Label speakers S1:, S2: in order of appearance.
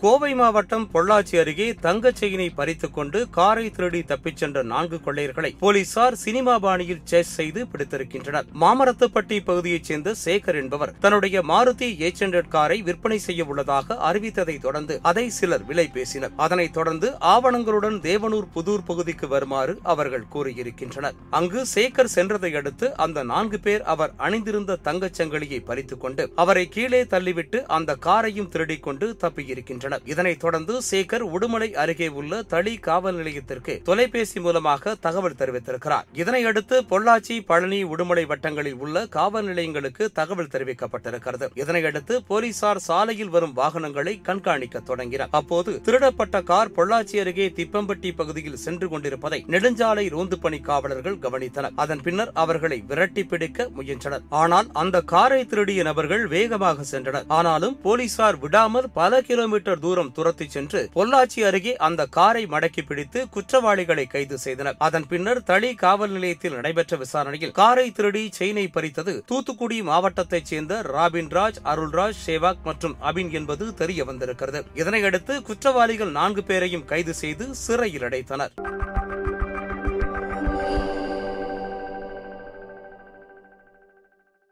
S1: கோவை மாவட்டம் பொள்ளாச்சி அருகே தங்கச் செயினை பறித்துக் கொண்டு காரை திருடி தப்பிச் சென்ற நான்கு கொள்ளையர்களை போலீசார் சினிமா பாணியில் சேஸ் செய்து பிடித்திருக்கின்றனர். மாமரத்துப்பட்டி பகுதியைச் சேர்ந்த சேகர் என்பவர் தன்னுடைய மாருதி எயிட் ஹண்ட்ரட் காரை விற்பனை செய்ய உள்ளதாக அறிவித்ததை தொடர்ந்து அதை சிலர் விலை பேசினர். அதனைத் தொடர்ந்து ஆவணங்களுடன் தேவனூர் புதூர் பகுதிக்கு வருமாறு அவர்கள் கூறியிருக்கின்றனர் அங்கு சேகர் சென்றதை அடுத்து அந்த நான்கு பேர் அவர் அணிந்திருந்த தங்கச் சங்கிலியை பறித்துக் கொண்டு அவரை கீழே தள்ளிவிட்டு அந்த காரையும் திருடிக் கொண்டு தப்பியிருக்கின்றனர். இதனைத் தொடர்ந்து சேகர் உடுமலை அருகே உள்ள தளி காவல் நிலையத்திற்கு தொலைபேசி மூலமாக தகவல் தெரிவித்திருக்கிறார். இதனையடுத்து பொள்ளாச்சி பழனி உடுமலை வட்டங்களில் உள்ள காவல் நிலையங்களுக்கு தகவல் தெரிவிக்கப்பட்டிருக்கிறது. இதனையடுத்து போலீசார் சாலையில் வரும் வாகனங்களை கண்காணிக்க தொடங்கினர். அப்போது திருடப்பட்ட கார் பொள்ளாச்சி அருகே திப்பம்பட்டி பகுதியில் சென்று கொண்டிருப்பதை நெடுஞ்சாலை ரோந்து பணி காவலர்கள் கவனித்தனர். அதன் பின்னர் அவர்களை விரட்டி பிடிக்க முயன்றனர். ஆனால் அந்த காரை திருடிய நபர்கள் வேகமாக சென்றனர். ஆனாலும் போலீசார் விடாமல் பல கிலோமீட்டர் தூரம் துரத்தி சென்று பொள்ளாச்சி அருகே அந்த காரை மடக்கி பிடித்து குற்றவாளிகளை கைது செய்தனர். அதன் பின்னர் தளி காவல் நிலையத்தில் நடைபெற்ற விசாரணையில் காரை திருடி செயினை பறித்தது தூத்துக்குடி மாவட்டத்தைச் சேர்ந்த ராபின்ராஜ் அருள்ராஜ் சேவாக் மற்றும் அபின் என்பது தெரிய வந்திருக்கிறது இதனையடுத்து குற்றவாளிகள் நான்கு பேரையும் கைது செய்து சிறையில் அடைத்தனர்.